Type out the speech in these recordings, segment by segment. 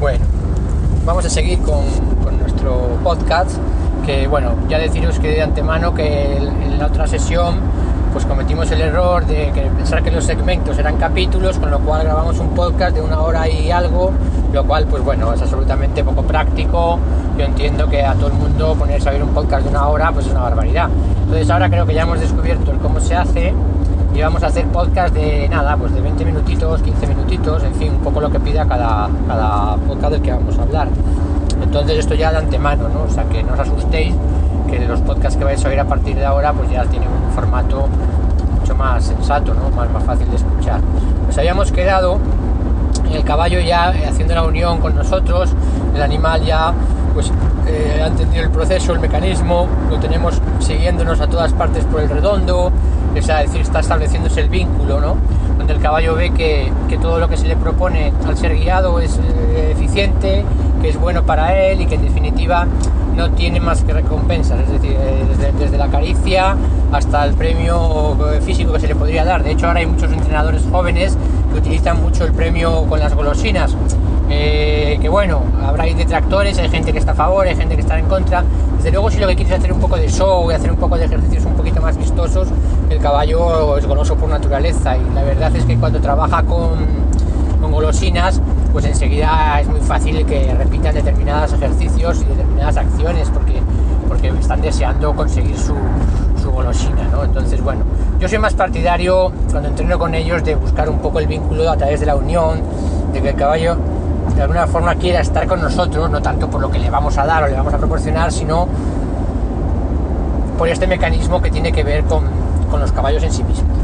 Bueno, vamos a seguir con, nuestro podcast. Que bueno, ya deciros que de antemano que en la otra sesión pues cometimos el error de pensar que los segmentos eran capítulos, con lo cual grabamos un podcast de una hora y algo, lo cual pues bueno, es absolutamente poco práctico. Yo entiendo que a todo el mundo ponerse a ver un podcast de una hora pues es una barbaridad. Entonces ahora creo que ya hemos descubierto cómo se hace y vamos a hacer podcast de nada, pues de 20 minutitos, 15 minutitos, en fin, un poco lo que pida cada, cada podcast del que vamos a hablar. Entonces esto ya de antemano, ¿no? O sea, que no os asustéis, que los podcasts que vais a oír a partir de ahora pues ya tienen un formato mucho más sensato, ¿no? Más, más fácil de escuchar. Nos habíamos quedado el caballo ya haciendo la unión con nosotros, el animal ya pues eh, ha entendido el proceso, el mecanismo, lo tenemos siguiéndonos a todas partes por el redondo, es decir, está estableciéndose el vínculo, ¿no? Donde el caballo ve que, que todo lo que se le propone al ser guiado es eh, eficiente, que es bueno para él y que en definitiva no tiene más que recompensas, es decir, eh, desde, desde, la caricia hasta el premio físico que se le podría dar. De hecho, ahora hay muchos entrenadores jóvenes que utilizan mucho el premio con las golosinas. Eh, que bueno, habrá detractores, hay gente que está a favor, hay gente que está en contra. Desde luego, si lo que quieres es hacer un poco de show y hacer un poco de ejercicios un poquito más vistosos, el caballo es goloso por naturaleza. Y la verdad es que cuando trabaja con, con golosinas, pues enseguida es muy fácil que repitan determinados ejercicios y determinadas acciones porque, porque están deseando conseguir su, su golosina, ¿no? Entonces, bueno, yo soy más partidario cuando entreno con ellos de buscar un poco el vínculo a través de la unión, de que el caballo de alguna forma quiera estar con nosotros, no tanto por lo que le vamos a dar o le vamos a proporcionar, sino por este mecanismo que tiene que ver con, con los caballos en sí mismos.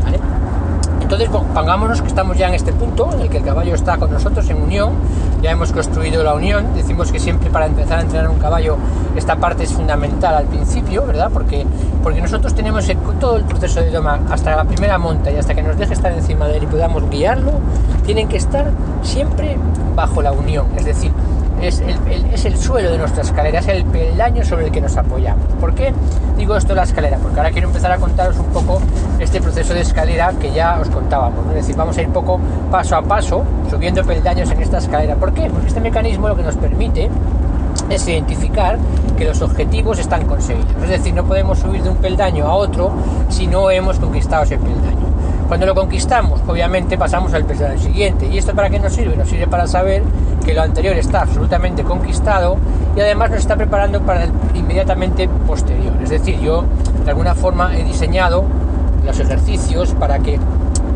Entonces, pongámonos que estamos ya en este punto en el que el caballo está con nosotros en unión, ya hemos construido la unión, decimos que siempre para empezar a entrenar un caballo esta parte es fundamental al principio, ¿verdad? Porque, porque nosotros tenemos todo el proceso de doma hasta la primera monta y hasta que nos deje estar encima de él y podamos guiarlo, tienen que estar siempre bajo la unión, es decir, es el, es el, suelo de nuestra escalera, es el peldaño sobre el que nos apoyamos. ¿Por qué digo esto de la escalera? Porque ahora quiero empezar a contaros un poco este proceso de escalera que ya os contábamos. ¿no? Es decir, vamos a ir poco paso a paso subiendo peldaños en esta escalera. ¿Por qué? Porque este mecanismo lo que nos permite es identificar que los objetivos están conseguidos. Es decir, no podemos subir de un peldaño a otro si no hemos conquistado ese peldaño. Cuando lo conquistamos, obviamente pasamos al peldaño siguiente. ¿Y esto para qué nos sirve? Nos sirve para saber que lo anterior está absolutamente conquistado y además nos está preparando para el inmediatamente posterior. Es decir, yo de alguna forma he diseñado los ejercicios para que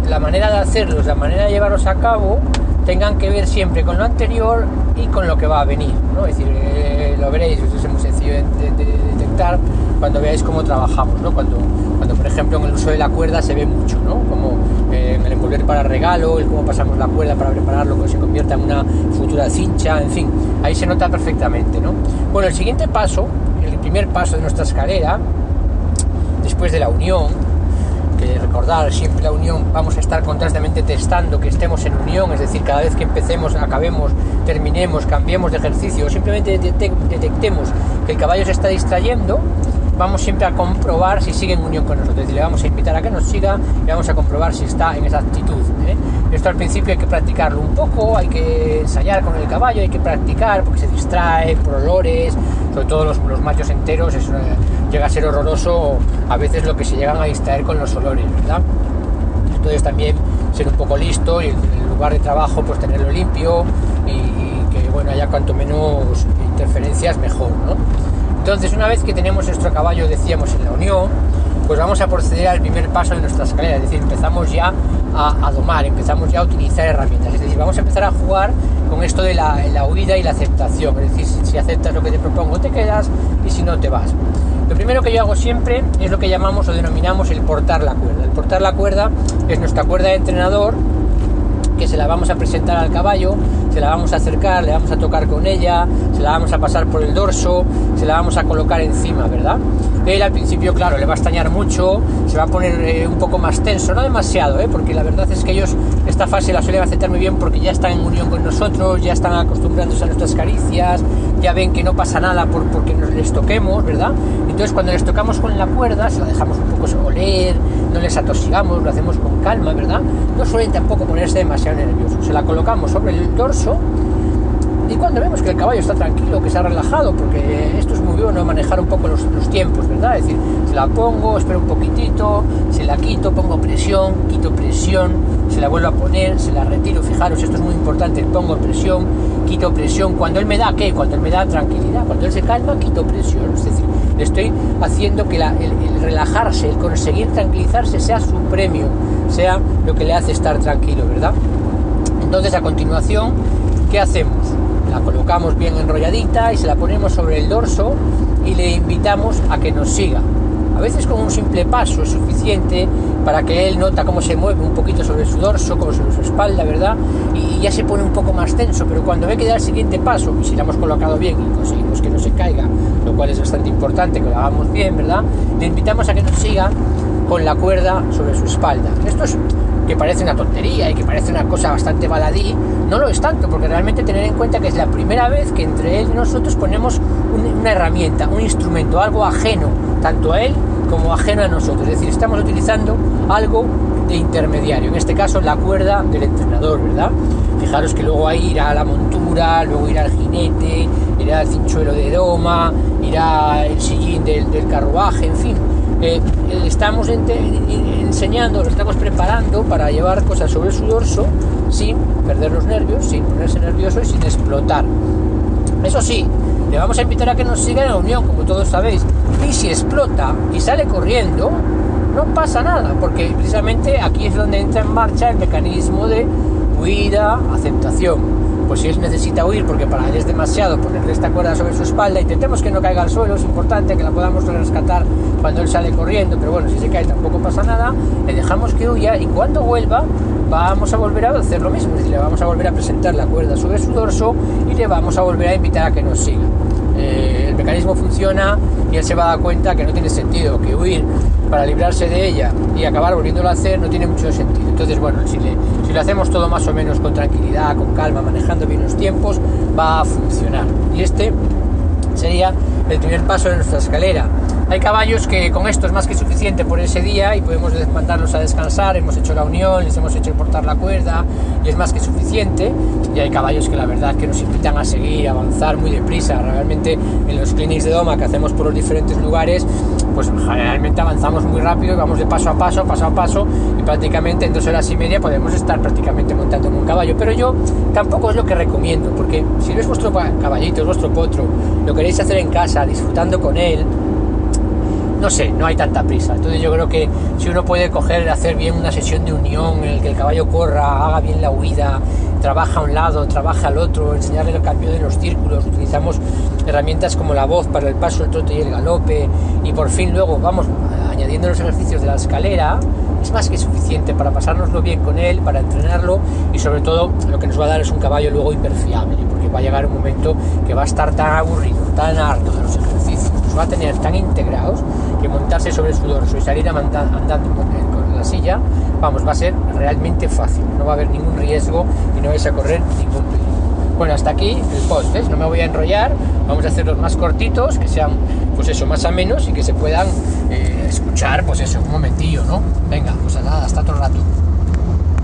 la manera de hacerlos, la manera de llevarlos a cabo, tengan que ver siempre con lo anterior y con lo que va a venir. ¿no? Es decir, eh, lo veréis, es muy sencillo de, de, de, detectar cuando veáis cómo trabajamos. ¿no? Cuando, cuando, por ejemplo, en el uso de la cuerda se ve mucho, ¿no? como eh, en el envolver para regalo, el cómo pasamos la cuerda para prepararlo, que se convierta en una futura cincha, en fin, ahí se nota perfectamente. ¿no? Bueno, el siguiente paso, el primer paso de nuestra escalera, después de la unión, que recordar siempre la unión vamos a estar constantemente testando que estemos en unión, es decir, cada vez que empecemos, acabemos, terminemos, cambiemos de ejercicio, simplemente detectemos que el caballo se está distrayendo, vamos siempre a comprobar si sigue en unión con nosotros, le vamos a invitar a que nos siga y vamos a comprobar si está en esa actitud. ¿eh? Esto al principio hay que practicarlo un poco, hay que ensayar con el caballo, hay que practicar porque se distrae por olores, sobre todo los, machos enteros, es, llega a ser horroroso a veces lo que se llegan a distraer con los olores, ¿verdad? Entonces también ser un poco listo y el lugar de trabajo pues tenerlo limpio y, que bueno haya cuanto menos interferencias mejor. Entonces una vez que tenemos nuestro caballo, decíamos, en la unión, pues vamos a proceder al primer paso de nuestra escalera, es decir, empezamos ya a, domar, empezamos ya a utilizar herramientas, es decir, vamos a empezar a jugar con esto de la, huida y la aceptación, es decir, si, aceptas lo que te propongo te quedas y si no te vas. Lo primero que yo hago siempre es lo que llamamos o denominamos el portar la cuerda. El portar la cuerda es nuestra cuerda de entrenador que se la vamos a presentar al caballo, se la vamos a acercar, le vamos a tocar con ella, se la vamos a pasar por el dorso, se la vamos a colocar encima, ¿verdad? Él al principio, claro, le va a extrañar mucho, se va a poner eh, un poco más tenso, no demasiado, ¿eh? porque la verdad es que ellos esta fase la suelen aceptar muy bien porque ya están en unión con nosotros, ya están acostumbrándose a nuestras caricias, ya ven que no pasa nada por, porque nos les toquemos, ¿verdad? Entonces cuando les tocamos con la cuerda, se la dejamos un poco oler, no les atosigamos, lo hacemos con calma, ¿verdad? No suelen tampoco ponerse demasiado nerviosos. Se la colocamos sobre el dorso y cuando vemos que el caballo está tranquilo, que se ha relajado, porque esto es muy bueno manejar un poco los, los tiempos, ¿verdad? Es decir, se la pongo, espero un poquitito, se la quito, pongo presión, quito presión, se la vuelvo a poner, se la retiro, fijaros, esto es muy importante, pongo presión, quito presión, cuando él me da, ¿qué? Cuando él me da tranquilidad, cuando él se calma, quito presión, es decir, estoy haciendo que el, el relajarse, el conseguir tranquilizarse sea su premio, sea lo que le hace estar tranquilo, ¿verdad? Entonces a continuación, ¿qué hacemos? La colocamos bien enrolladita y se la ponemos sobre el dorso y le invitamos a que nos siga. A veces con un simple paso es suficiente para que él nota cómo se mueve un poquito sobre su dorso, como sobre su espalda, ¿verdad? Y ya se pone un poco más tenso, pero cuando ve que da el siguiente paso, y si lo hemos colocado bien y conseguimos que no se caiga, lo cual es bastante importante que lo hagamos bien, ¿verdad? Le invitamos a que nos siga con la cuerda sobre su espalda. Esto es que parece una tontería y que parece una cosa bastante baladí, no lo es tanto, porque realmente tener en cuenta que es la primera vez que entre él y nosotros ponemos una herramienta, un instrumento, algo ajeno, tanto a él como ajeno a nosotros. Es decir, estamos utilizando algo de intermediario, en este caso la cuerda del entrenador, ¿verdad? Fijaros que luego ahí irá la montura, luego irá el jinete, irá el cinchuelo de doma, irá el sillín del, carruaje, en fin, eh, estamos enseñando, lo estamos preparando para llevar cosas sobre su dorso sin perder los nervios, sin ponerse nervioso y sin explotar. Eso sí, le vamos a invitar a que nos siga en la unión, como todos sabéis. Y si explota y sale corriendo, no pasa nada, porque precisamente aquí es donde entra en marcha el mecanismo de huida, aceptación pues si él necesita huir porque para él es demasiado ponerle esta cuerda sobre su espalda, intentemos que no caiga al suelo, es importante que la podamos rescatar cuando él sale corriendo, pero bueno, si se cae tampoco pasa nada, le dejamos que huya y cuando vuelva vamos a volver a hacer lo mismo, es decir, le vamos a volver a presentar la cuerda sobre su dorso y le vamos a volver a invitar a que nos siga. Eh, el mecanismo funciona y él se va a dar cuenta que no tiene sentido, que huir para librarse de ella y acabar volviéndolo a hacer no tiene mucho sentido. Entonces, bueno, si, le, si lo hacemos todo más o menos con tranquilidad, con calma, manejando bien los tiempos, va a funcionar. Y este sería el primer paso de nuestra escalera. Hay caballos que con esto es más que suficiente por ese día y podemos mandarlos a descansar, hemos hecho la unión, les hemos hecho portar la cuerda y es más que suficiente. Y hay caballos que la verdad que nos invitan a seguir, a avanzar muy deprisa. Realmente en los clinics de doma que hacemos por los diferentes lugares, pues generalmente avanzamos muy rápido y vamos de paso a paso, paso a paso y prácticamente en dos horas y media podemos estar prácticamente montando un caballo. Pero yo tampoco es lo que recomiendo, porque si no es vuestro caballito, es vuestro potro, lo queréis hacer en casa, disfrutando con él, no sé, no hay tanta prisa. Entonces yo creo que si uno puede coger, hacer bien una sesión de unión en el que el caballo corra, haga bien la huida, trabaja a un lado, trabaja al otro, enseñarle el cambio de los círculos, utilizamos herramientas como la voz para el paso, el trote y el galope, y por fin luego vamos añadiendo los ejercicios de la escalera, es más que suficiente para pasárnoslo bien con él, para entrenarlo y sobre todo lo que nos va a dar es un caballo luego hiperfiable, porque va a llegar un momento que va a estar tan aburrido, tan harto de los ejercicios, va a tener tan integrados que montarse sobre su dorso y salir andando con la silla, vamos, va a ser realmente fácil, no va a haber ningún riesgo y no vais a correr ningún peligro. Bueno, hasta aquí el post, No me voy a enrollar, vamos a hacerlos más cortitos, que sean, pues eso, más a menos y que se puedan eh, escuchar, pues eso, un momentillo, ¿no? Venga, pues nada, hasta otro rato.